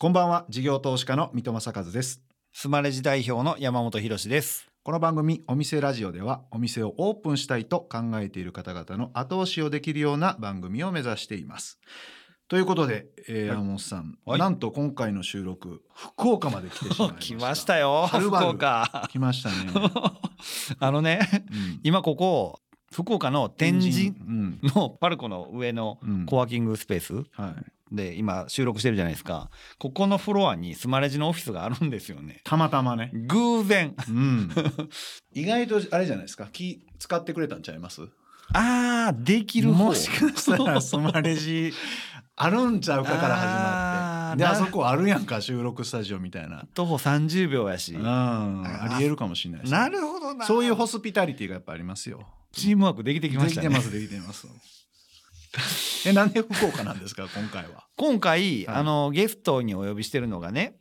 こんばんは事業投資家の三戸正和です。スマレジ代表の山本博です。この番組お店ラジオではお店をオープンしたいと考えている方々の後押しをできるような番組を目指しています。ということで、えーはい。山本さん、はい。なんと今回の収録福岡まで来てしまいました。来ましたよ。福はるばる岡。来ましたね、あのねうん。今ここ福岡の天神。うん。のパルコの上のうん。コワーキングスペース。はい、で今収録してるじゃないですか。ここのフロアにスマレジのオフィスがあるんですよね。たまたまね、偶然。うん、意外とあれじゃないですか。気使ってくれたんちゃいます？あーできる方。もしかしたら。スマレジあるんちゃうかから始まって。であそこあるやんか収録スタジオみたいな。徒歩30秒やし。うん。ありえるかもしれないなるほどな。そういうホスピタリティがやっぱありますよ。チームワークできてきましたね。できてますできてますえなんで福岡なんですか今回は？今回、はい。あのゲストにお呼びしてるのがね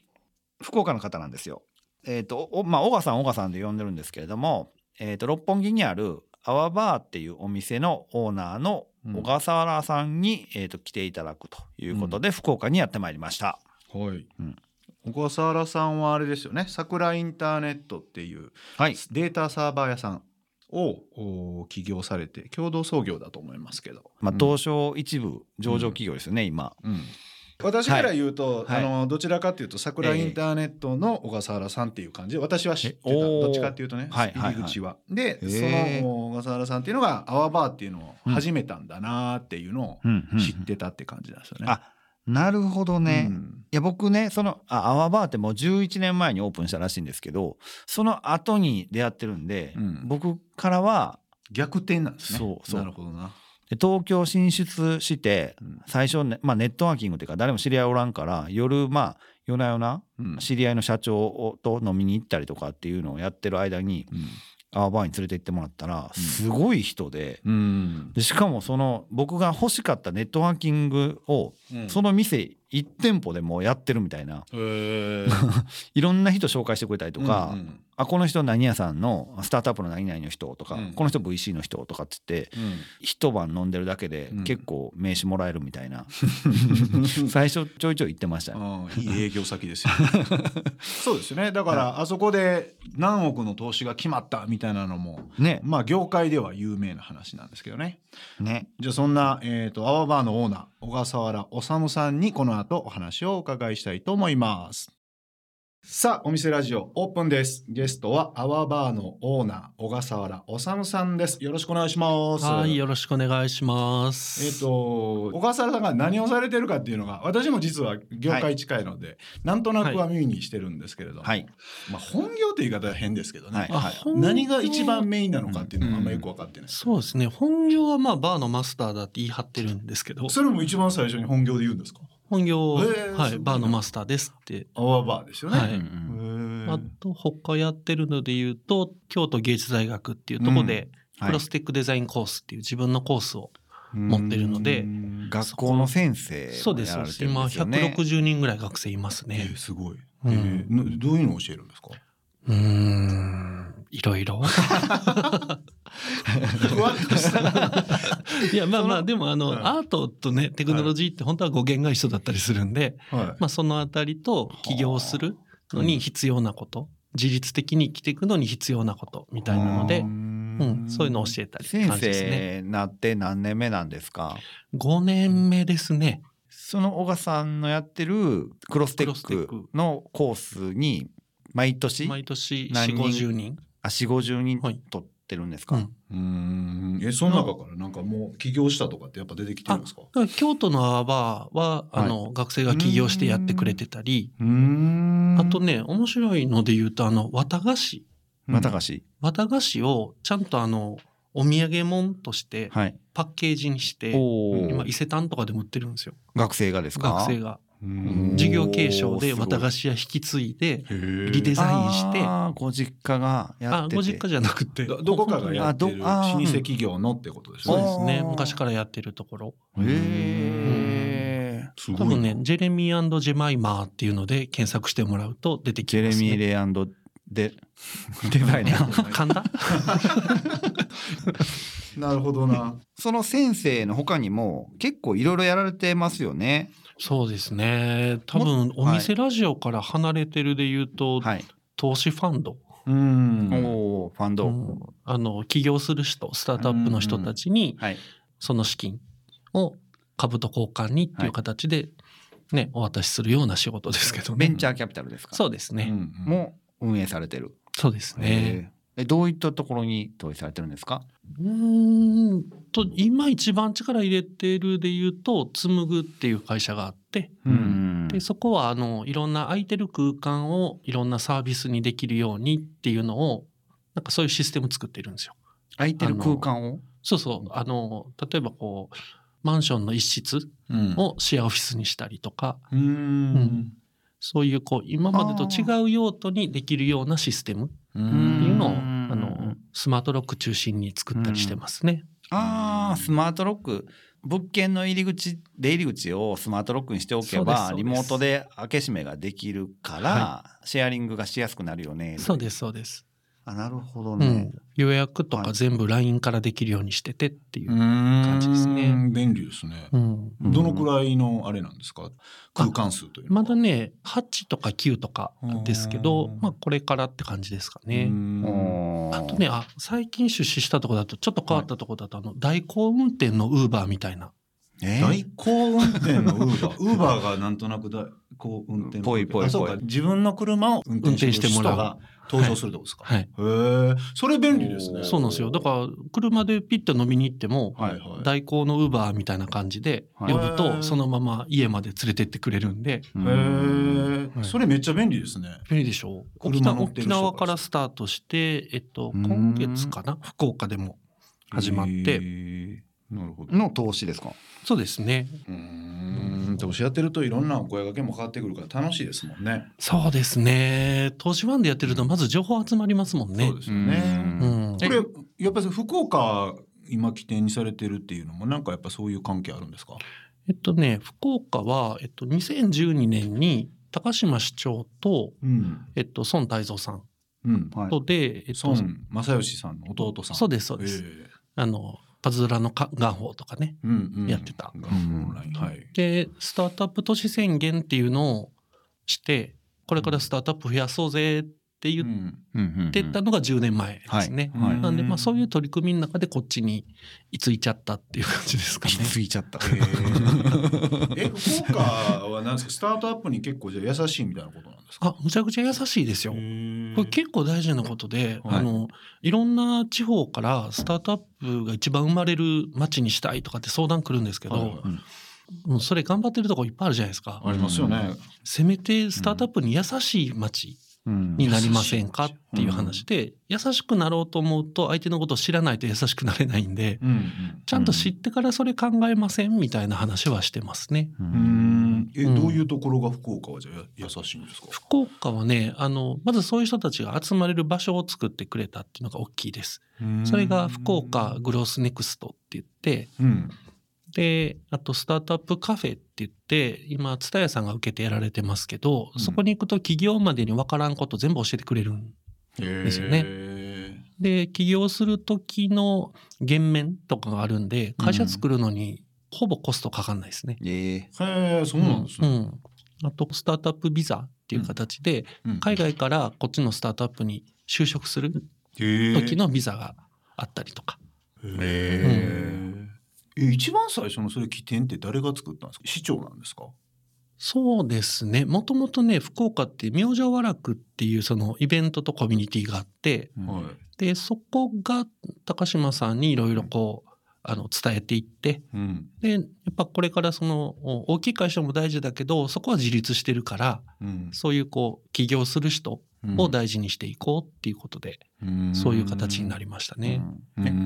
福岡の方なんですよ。えっ、とおまあ小川さん小川さんで呼んでるんですけれども、えー、と六本木にあるアワバーっていうお店のオーナーのうん。小笠原さんに、えー、と来ていただくということで、福岡にやってまいりました。はい、うん。小笠原さんはあれですよね桜インターネットっていうはい、データサーバー屋さんをお起業されて共同創業だと思いますけど、まあ、うん。東証一部上場企業ですよね、今。うん。私から言うと、はい。あのどちらかというと桜インターネットの小笠原さんっていう感じで私は知ってた。どっちかっていうとね、はい。入り口は。でへーその小笠原さんっていうのがアワバーっていうのを始めたんだなっていうのをうん。うん。知ってたって感じなんですよね。あなるほどね。うんいや僕ねそのあアワバーってもう11年前にオープンしたらしいんですけどその後に出会ってるんで、うん僕からは逆転なんですね。そうそうなるほどな。で東京進出してうん最初ね、まあ、ネットワーキングっていうか誰も知り合いおらんから夜まあ夜な夜なうん知り合いの社長と飲みに行ったりとかっていうのをやってる間にアワバーに連れて行ってもらったらすごい人で,、うん。でしかもその僕が欲しかったネットワーキングをうん。その店1店舗でもうやってるみたいな。へ いろんな人紹介してくれたりとか、うんうん。あこの人何屋さんのスタートアップの何々の人とか、うん。この人 VC の人とかっつって一晩飲んでるだけでうん。結構名刺もらえるみたいな、最初ちょいちょい言ってましたいい 営業先ですよ。そうですよね。だからあそこで何億の投資が決まったみたいなのもね。まあ業界では有名な話なんですけどね。ね。じゃあそんな、えー、とアワバーのオーナー小笠原治さんにこの後お話をお伺いしたいと思います。さあお店ラジオオープンです。ゲストはアワバーのオーナー小笠原治さんです。よろしくお願いします。はい、よろしくお願いします。えっ、と小笠原さんが何をされてるかっていうのが私も実は業界近いので、なんとなくは耳にしてるんですけれども、はい。まあ、本業って言い方は変ですけどね、はい。あ本業。何が一番メインなのかっていうのがあんまよく分かってない、そうですね。本業はまあバーのマスターだって言い張ってるんですけど、それも一番最初に本業で言うんですか？本業、はい、バーのマスターですって。アワーバーですよね、はい。あと他やってるので言うと、京都芸術大学っていうところで、はい。プロスティックデザインコースっていう自分のコースを、持ってるのでうん学校の先生そうです、もやられてるん今ですよね。160人ぐらい学生いますえねー。すごい、どういうのを教えるんですか？うーん、いろいろ。ふわっとした。いや、まあまあ、でもあの、うん。アートとね、テクノロジーって本当は語源が一緒だったりするんで、はい。まあ、そのあたりと起業するのに必要なこと、自律的に生きていくのに必要なことみたいなので、うん、そういうのを教えたりって先感じですね。生なって何年目なんですか？5年目ですね。その小賀さんのやってるクロステックのコースに毎年？毎年4、何人？50人。あ4 5 0人はい。取ってるんですか、うん。うん。えその中からなんかもう起業したとかってやっぱ出てきてるんですか？京都のアワバーは、あの、学生が起業してやってくれてたり、うん。あとね、面白いので言うと、あの、綿菓子。またかし、綿菓子をちゃんとあの、お土産物としてはい。パッケージにして、お今伊ー勢丹とかでも売ってるんですよ。学生がですか？学生が。うん。事業継承で綿菓子屋引き継いで、リデザインして。ご実家がやってて。あご実家じゃなくて。どどこかがやってる老舗企業のってことですね。そうですね。昔からやってるところ。へえすごい。な多分ねジェレミージェマイマーっていうので検索してもらうと出てきます、ね、ジェレミー・レイデデザイナー噛んだなるほどな。その先生の他にも結構いろいろやられてますよねそうですね。多分お店ラジオから離れてるで言うと、はい。投資ファンド、うんおおファンド。うんあの起業する人スタートアップの人たちにはい。その資金を株と交換にっていう形で、ね、お渡しするような仕事ですけどね。ベンチャーキャピタルですか？そうですね。うんも運営されてる。そうですね。えどういったところに投資されてるんですか？うーんと今一番力入れてるで言うと紡ぐっていう会社があってうんでそこはあのいろんな空いてる空間をいろんなサービスにできるようにっていうのをなんかそういうシステム作ってるんですよ。空いてる空間を？そうそうあの例えばこうマンションの一室うんをシェアオフィスにしたりとかうんうんそういうこう今までと違う用途にできるようなシステムのあのスマートロック中心に作ったりしてますね。ああ、スマートロック。物件の入り口、出入り口をスマートロックにしておけば、リモートで開け閉めができるから、シェアリングがしやすくなるよね。そうですそうです。あ、なるほどね。うん。、予約とはい。か全部 LINE からできるようにしててっていう。感じですね。便利ですね。うん。うんどのくらいのあれなんですか？空間数というのは。まだね8とか9とかですけどうん。まあこれからって感じですかね。あとねあ最近出資したとこだとちょっと変わったとこだと、あの代行運転のウーバーみたいなえ代行運転のウーバー。ウーバーがなんとなく代行運転ぽいぽいぽい。あそうか。自分の車を運転してもらう人が登場するってことですか、はい。へえそれ便利ですね。そうなんですよ。だから車でピッと飲みに行ってもはいはい。代行のウーバーみたいな感じではい。呼ぶとそのまま家まで連れてってくれるんで。うん。へえ、はいそれめっちゃ便利ですね。便利でしょう。沖縄からスタートして、えっと、今月かな？福岡でも始まっへてーなるほど。の投資ですか？そうですね。うーん。投資やってるといろんなお声掛けも変わってくるから楽しいですもんね。そうですね。投資ファンでやってるとまず情報集まりますもんね。そうですよね。うん。これやっぱり福岡今起点にされてるっていうのもなんかやっぱそういう関係あるんですか？えっとね福岡は、えっと、2012年に高島市長と、うん。えっと、孫泰造さんうん。はい。とで、えっと孫正義さんの弟さん。そうですそうです、え。あのパズドラのか元宝とかねえうんうん。やってた。ガンオンライン。はい。でスタートアップ都市宣言っていうのをしてこれからスタートアップ増やそうぜって言ってたのが10年前ですね。はい。なんでまあそういう取り組みの中でこっちに居ついちゃったっていう感じですかね。ついちゃった。え福岡は何ですか？スタートアップに結構じゃあ優しいみたいなことなんですか？あむちゃくちゃ優しいですよ。これ結構大事なことで、はい。あのいろんな地方からスタートアップが一番生まれる街にしたいとかって相談来るんですけど、はいはい。もうそれ頑張ってるとこいっぱいあるじゃないですか。ありますよね。せめてスタートアップに優しい街になりませんかっていう話で、優しくなろうと思うと相手のことを知らないと優しくなれないんで、うん。ちゃんと知ってからそれ考えませんみたいな話はしてますね。うん。うん。えうんどういうところが福岡はじゃあ優しいんですか？福岡はねあのまずそういう人たちが集まれる場所を作ってくれたっていうのが大きいです。それが福岡グロースネクストって言ってうんであとスタートアップカフェって言って今蔦屋さんが受けてやられてますけど、うん。そこに行くと起業までに分からんこと全部教えてくれるんですよね。ねで起業する時の減免とかがあるんで会社作るのにほぼコストかかんないですね。ええへえそうなんですね。うん。うんあとスタートアップビザっていう形でうん。海外からこっちのスタートアップに就職する時のビザがあったりとか。へええ一番最初のそれ起点って誰が作ったんですか？市長なんですか？そうですね。もともとね福岡って明星和楽っていうそのイベントとコミュニティがあってはいでそこが高島さんにいろいろこうあの伝えていってうん。でやっぱこれからそのお大きい会社も大事だけどそこは自立してるからうん。そういうこう起業する人を大事にしていこうっていうことで、そういう形になりましたね。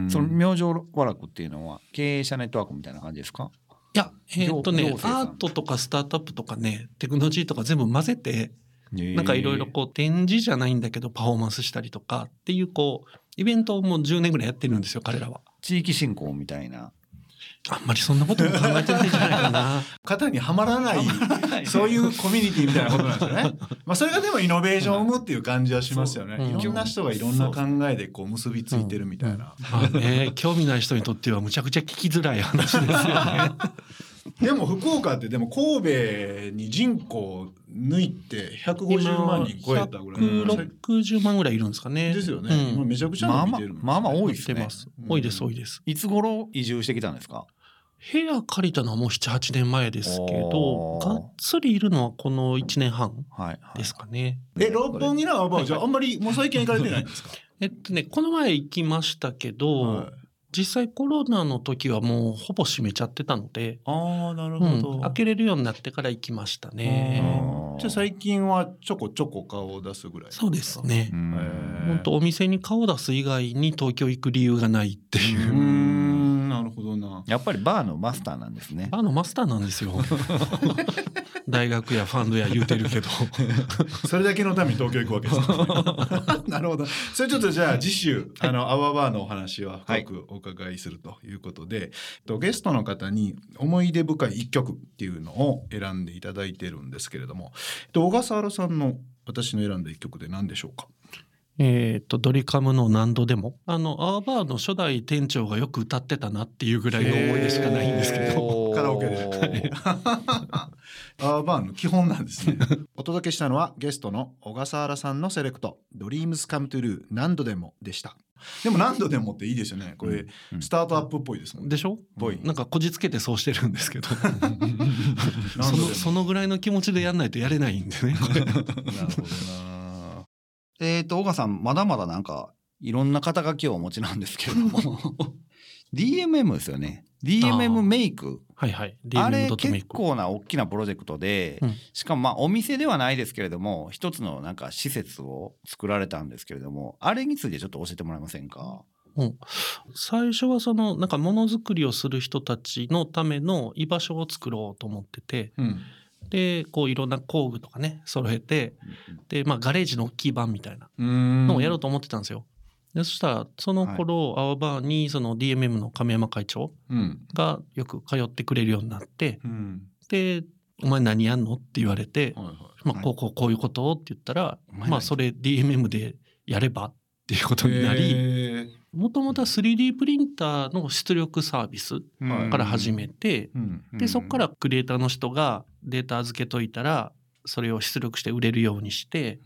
その明星和楽っていうのは経営者ネットワークみたいな感じですか？いやえーっとねアートとかスタートアップとかねテクノロジーとか全部混ぜてなんかいろいろこう展示じゃないんだけどパフォーマンスしたりとかっていうこうイベントをもう10年ぐらいやってるんですよ彼らは。地域振興みたいな。あんまりそんなことも考えてないんじゃないかな。型にはまらないそういうコミュニティみたいなことなんですよね。まあそれがでもイノベーションを生むっていう感じはしますよね。いろんな人がいろんな考えでこう結びついてるみたいな。まあね興味ない人にとってはむちゃくちゃ聞きづらい話ですよね。でも福岡ってでも神戸に人口抜いて150万人超えたぐらい160万ぐらいいるんですかね。ですよね、うん、今めちゃくちゃ伸びてるまあまあまあ多いですね。多いです多いです。いつ頃移住してきたんですか？部屋借りたのはもう78年前ですけどがっつりいるのはこの1年半ですかね。はいはい、え六本木のはじゃああんまりもう最近行かれてないんですか？えっとねこの前行きましたけど、はい、実際コロナの時はもうほぼ閉めちゃってたのであなるほど、うん、開けれるようになってから行きましたね。じゃあ最近はちょこちょこ顔を出すぐらいそうですね。本当お店に顔を出す以外に東京行く理由がないっていう。なるほどな。やっぱりバーのマスターなんですね。バーのマスターなんですよ。大学やファンドや言うてるけど。それだけのために東京行くわけです。なるほど。それちょっとじゃあ次週、あの、アワーバーのお話は深くお伺いするということで、はい、ゲストの方に思い出深い一曲っていうのを選んでいただいてるんですけれども、小笠原さんの私の選んだ一曲で何でしょうか？えっ、ー、と、ドリカムの何度でも。あの、アーバーの初代店長がよく歌ってたなっていうぐらいの思い出しかないんですけど。カラオケで。アーバーの基本なんですね。お届けしたのはゲストの小笠原さんのセレクト、Dreams Come True 何度でもでした。でも何度でもっていいですよね。これ、うん、スタートアップっぽいですもん、ね、でしょ？ぽい。なんかこじつけてそうしてるんですけどその。そのぐらいの気持ちでやんないとやれないんでね。なるほどな。えっ、ー、と、小川さん、まだまだなんか、いろんな肩書きをお持ちなんですけれども。DMM ですよね。DMM メイク。はいはい。あれ結構な大きなプロジェクトで、うん、しかもまあお店ではないですけれども、一つのなんか施設を作られたんですけれども、あれについてちょっと教えてもらえませんか？うん、最初はそのなんかものづくりをする人たちのための居場所を作ろうと思ってて、うん、でこういろんな工具とかね揃えてで、まあ、ガレージの大きい版みたいなのをやろうと思ってたんですよ。でそしたらその頃、はい、アワバーにその DMM の亀山会長がよく通ってくれるようになって、うん、で「お前何やんの?」って言われて「はいはい、まあ、こうこうこういうこと?」って言ったら「まあそれ DMM でやれば?」っていうことになりもともとは 3D プリンターの出力サービスから始めて、でそこからクリエイターの人がデータ預けといたらそれを出力して売れるようにして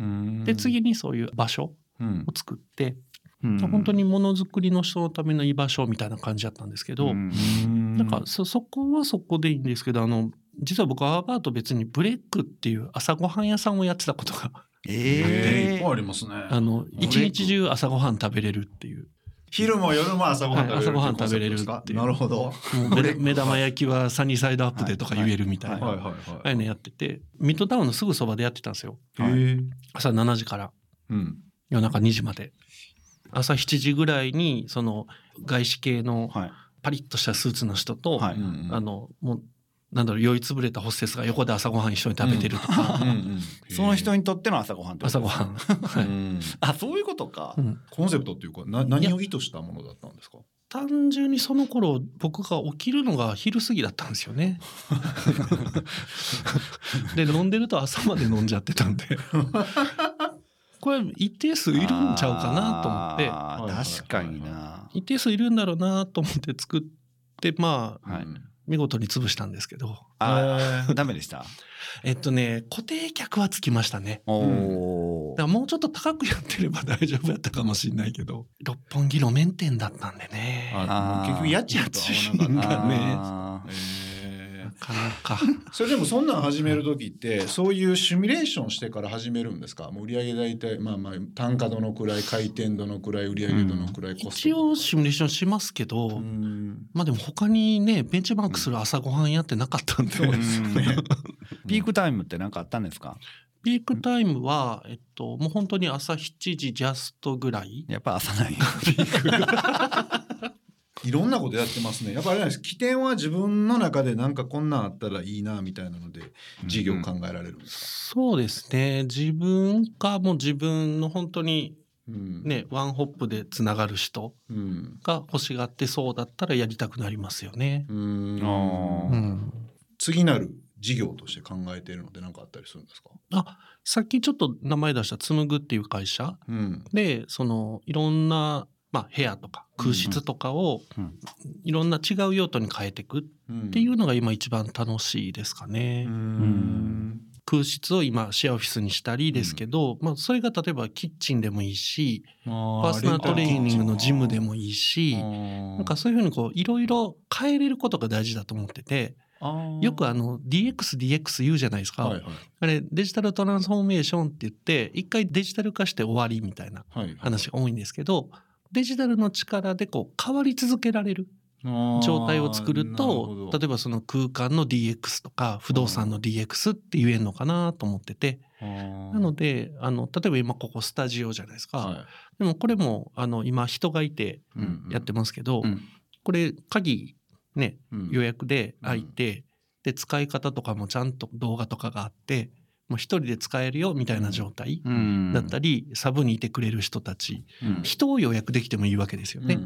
で次にそういう場所を作って、本当にものづくりの人のための居場所みたいな感じだったんですけど、なんかそそこはそこでいいんですけどあの実は僕アーバート別にブレックっていう朝ごはん屋さんをやってたことがええー、ありますね。あの一日中朝ごはん食べれるっていう。昼も夜も朝ごはん食べれる、はい、朝ごはん食べれるっていう。なるほど。目玉焼きはサニーサイドアップでとか言えるみたいな。ああいうのやってて、ミッドタウンのすぐそばでやってたんですよ。朝7時から、うん、夜中2時まで。朝7時ぐらいに、その外資系のパリッとしたスーツの人と、はい、あの、もうなんだろう酔いつぶれたホステスが横で朝ごはん一緒に食べてるとか、うんうんうん、その人にとっての朝ごはん朝ごはん、はい、あそういうことか、コンセプトっていうかな何を意図したものだったんですか？単純にその頃僕が起きるのが昼過ぎだったんですよね。で飲んでると朝まで飲んじゃってたんで。これ一定数いるんちゃうかなと思って。確かにな。一定数いるんだろうなと思って作ってまあ、はい見事に潰したんですけど。ああ、ダメでした？えっとね、固定客はつきましたね。おだからもうちょっと高くやってれば大丈夫やったかもしれないけど、六本木路面店だったんでね。あ結局家賃と合わなかった。ね。かなか。それでもそんなん始める時ってそういうシミュレーションしてから始めるんですか？もう売上大体まあまあ単価どのくらい回転どのくらい売上どのくらいコスト、うん、一応シミュレーションしますけど、うん、まあでも他にねベンチマークする朝ごはんやってなかったんで、うん、ピークタイムって何かあったんですか？ピークタイムは、えっと、もう本当に朝7時ジャストぐらい。やっぱ朝ない。ピーク いろんなことやってますね。やっぱりあれです。起点は自分の中でなんかこんなんあったらいいなみたいなので事業考えられるんですか、うん、そうですね。自分かもう自分の本当にね、うん、ワンホップでつながる人が欲しがってそうだったらやりたくなりますよね。うん、次なる事業として考えているので何かあったりするんですか？あさっきちょっと名前出した紡ぐっていう会社、うん、でそのいろんなまあ、部屋とか空室とかをうん。いろんな違う用途に変えていくっていうのが今一番楽しいですかね。うん。空室を今シェアオフィスにしたりですけど、まあ、それが例えばキッチンでもいいしパパーソナルトレーニングのジムでもいいしなんかそういうふうにこういろいろ変えれることが大事だと思っててよくあの DXDX 言うじゃないですか、はいはい。あれデジタルトランスフォーメーションって言って一回デジタル化して終わりみたいなはい。話が多いんですけどデジタルの力でこう変わり続けられる状態を作ると例えばその空間の DX とか不動産の DX って言えるのかなと思ってて。なのであの例えば今ここスタジオじゃないですか、はでもこれもあの今人がいていうん。やってますけど、うん。これ鍵ねうん。予約で開いて、で使い方とかもちゃんと動画とかがあってもう一人で使えるよみたいな状態うん。だったり、サブにいてくれる人たち。うん。人を予約できてもいいわけですよね。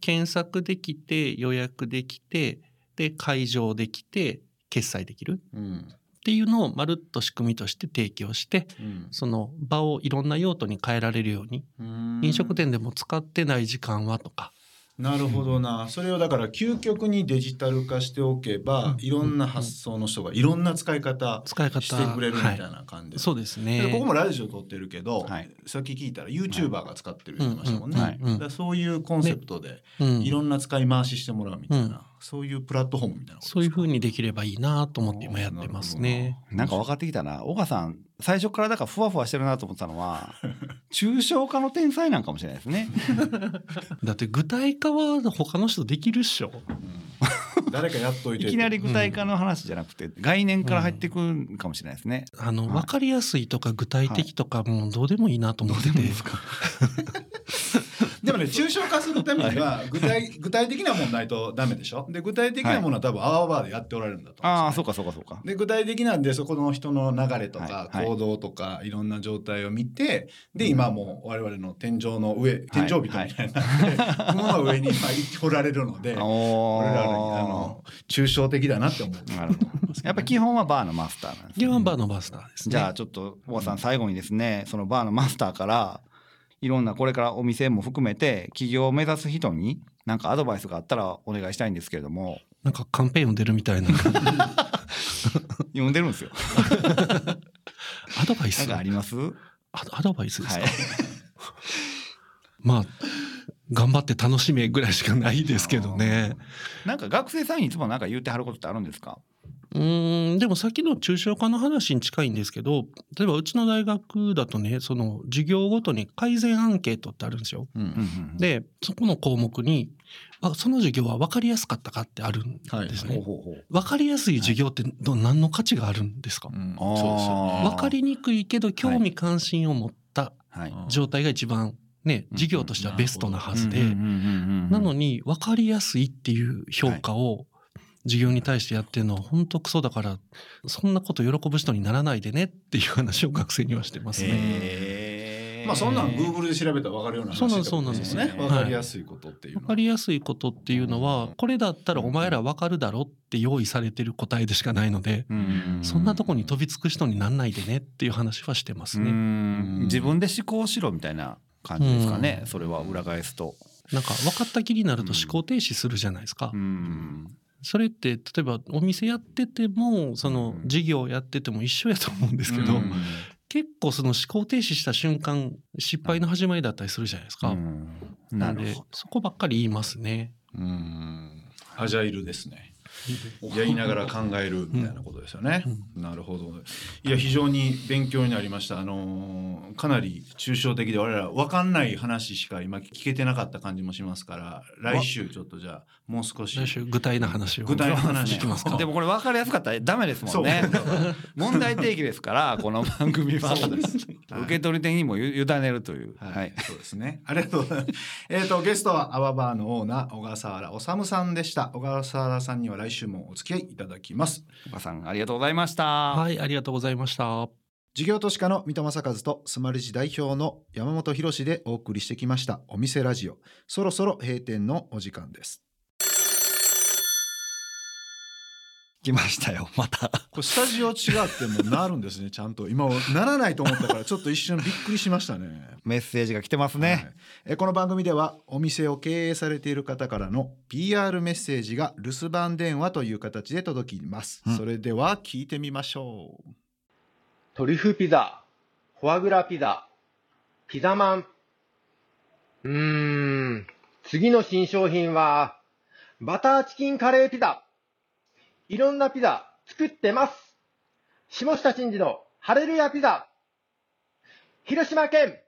検索できて予約できてで会場できて決済できる。うん。っていうのをまるっと仕組みとして提供してうん。その場をいろんな用途に変えられるように。うん。飲食店でも使ってない時間はとかなるほどな。それをだから究極にデジタル化しておけば、うん。いろんな発想の人がいろんな使い方使い方してくれるみたいはな感じ。い、そうですでねここもラジオ撮ってるけど、はい。さっき聞いたら YouTuber が使ってる言ってましたもんね、うんうん。うん。うん。だからそういうコンセプトでうん。いろんな使い回ししてもらうみたいな、うんそういうプラットフォームみたいなそういうふうににできればいいなと思って今やってますね。なんか分かってきたな。岡さん、最初からだからふわふわしてるなと思ってたのは、抽象化の天才なんかもしれないですね。だって具体化は他の人できるっしょ。誰かやっといていきなり具体化の話じゃなくて、概念から入ってくるかもしれないですね。あの、はい分かりやすいとか具体的とかもうどうでもいいなと思ってて。でもね抽象化するためには具体具体的なものないとダメでしょ？で具体的なものは多分アワーバーでやっておられるんだと思ああ、うんですよそうかそうかそうか。で具体的なんでそこの人の流れとか行動とかいろんな状態を見てで今もう我々の天井の上天井人みたいになって雲の上に今行っておられるので お俺らのあの抽象的だなって思う。なるほど。やっぱ基本はバーのマスターなんですね。ゲワンバーのマスターですね。じゃあちょっと小川さん最後にですねそのバーのマスターからいろんなこれからお店も含めて起業を目指す人に何かアドバイスがあったらお願いしたいんですけれども。なんかカンペ読んでるみたいな。読んでるんですよ。アドバイス？あります？アドアドバイスですか、はい。まあ、頑張って楽しめぐらいしかないですけどね。なんか学生さんにいつもなんか言ってはることってあるんですか？うーんでもさっきの抽象化の話に近いんですけど例えばうちの大学だとねその授業ごとに改善アンケートってあるんですよ。うんうんうんでそこの項目にあその授業は分かりやすかったかってあるんですね。ほうほうほう。分かりやすい授業ってど、何の価値があるんですか、うん。そう分かりにくいけど興味関心を持ったはい。状態が一番ね授業としてはベストなはずで、なのに分かりやすいっていう評価を授業に対してやってるのは本当クソだからそんなこと喜ぶ人にならないでねっていう話を学生にはしてますね。まあそんなん Google で調べたら分かるような話ですよね。そうなん分かりやすいことっていうのは。分かりやすいことっていうのはこれだったらお前ら分かるだろって用意されてる答えでしかないのでそんなとこに飛びつく人になんないでねっていう話はしてますうね。ん自分で思考しろみたいな感じですかね、それは裏返すと。なんか分かった気になると思考停止するじゃないですか。うんそれって例えばお店やっててもその事業やってても一緒やと思うんですけど、うん結構その思考停止した瞬間失敗の始まりだったりするじゃないですか。うんなるので。そこばっかり言いますね。うんアジャイルですね。やりながら考えるみたいなことですよね。なるほど。いや非常に勉強になりました。あのーかなり抽象的で我々分かんない話しか今聞けてなかった感じもしますから、来週ちょっとじゃあもう少し来週具体な話を。具体の話いきますか。でもこれ分かりやすかったらダメですもんね。問題提起ですからこの番組はそうですはい受け取り手にもゆ委ねるという。はい、はい。そうですね。ありがとうございます。えっと、ゲストはアワバーのオーナー、小笠原治さんでした。小笠原さんには来週もお付き合いいただきます。岡さんありがとうございました。はい、ありがとうございました。事業都市課の三戸正和とスマルジ代表の山本博でお送りしてきましたお店ラジオ。そろそろ閉店のお時間です。来ましたよ また。これスタジオ違ってもなるんですねちゃんと。今ならないと思ったからちょっと一瞬びっくりしましたね。メッセージが来てますね、はい。えこの番組ではお店を経営されている方からの PR メッセージが留守番電話という形で届きます、うん。それでは聞いてみましょう。トリュフピザ、フォアグラピザ、ピザマン。うーん、次の新商品は、バターチキンカレーピザ。いろんなピザ作ってます。下下真司のハレルヤピザ。広島県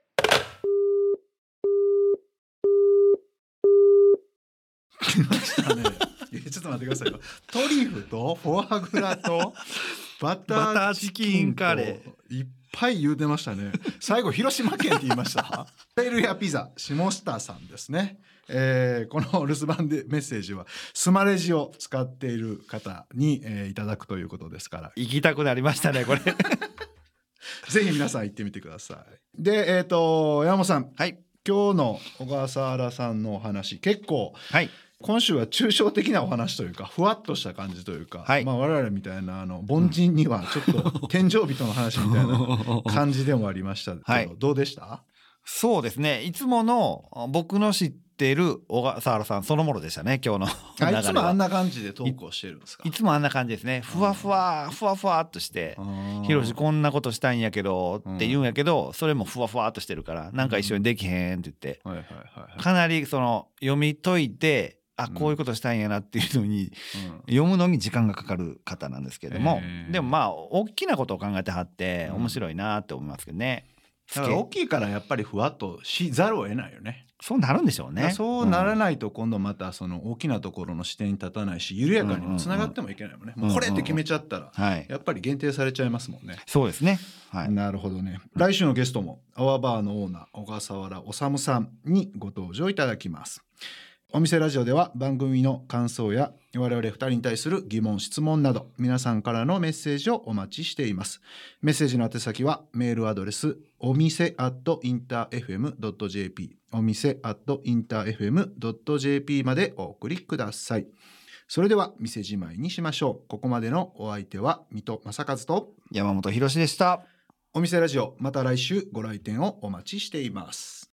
来ましたねちょっと待ってくださいよトリュフとフォアグラとバターーチキンンカレー。いっぱい言うてましたね。最後広島県って言いました。ハレルヤピザ下下さんですね。えーこの留守番でメッセージはスマレジを使っている方に、えーいただくということですから。行きたくなりましたねこれ。ぜひ皆さん行ってみてください。で、えっ、と山本さん、はい。今日の小笠原さんのお話、結構はい今週は抽象的なお話というか、ふわっとした感じというか、はい。まあ我々みたいなあの凡人にはちょっと 天井人の話みたいな感じでもありました。けど、はい。どうでした？そうですね。いつもの僕の知ってる小笠原さんそのものでしたね今日の。いつもあんな感じでトークをしてるんですか？いつもあんな感じですね。ふわふわふわふわっとして「ひろしこんなことしたいんやけど」って言うんやけどそれもふわふわっとしてるからなんか一緒にできへんって言って。はいはいはいはい。かなりその読み解いてあうん。こういうことしたいんやなっていうのにうん。読むのに時間がかかる方なんですけども。でもまあ大きなことを考えてはってうん。面白いなって思いますけどね。だから大きいからやっぱりふわっとしざるを得ないよね。そうなるんでしょうね。そうならい、ないと今度またその大きなところの視点に立たないし緩やかにもつながってもいけないもんね、うんうんもうこれって決めちゃったらはい、やっぱり限定されちゃいますもんね、そうですね。はい。なるほどね。来週のゲストもアワバーのオーナー小笠原治さんにご登場いただきますお店ラジオでは番組の感想や我々2人に対する疑問質問など皆さんからのメッセージをお待ちしています。メッセージの宛先はメールアドレスお店 at interfm.jp お店 at interfm.jp までお送りください。それでは店じまいにしましょう。ここまでのお相手は水戸正和と山本博史でした。お店ラジオまた来週ご来店をお待ちしています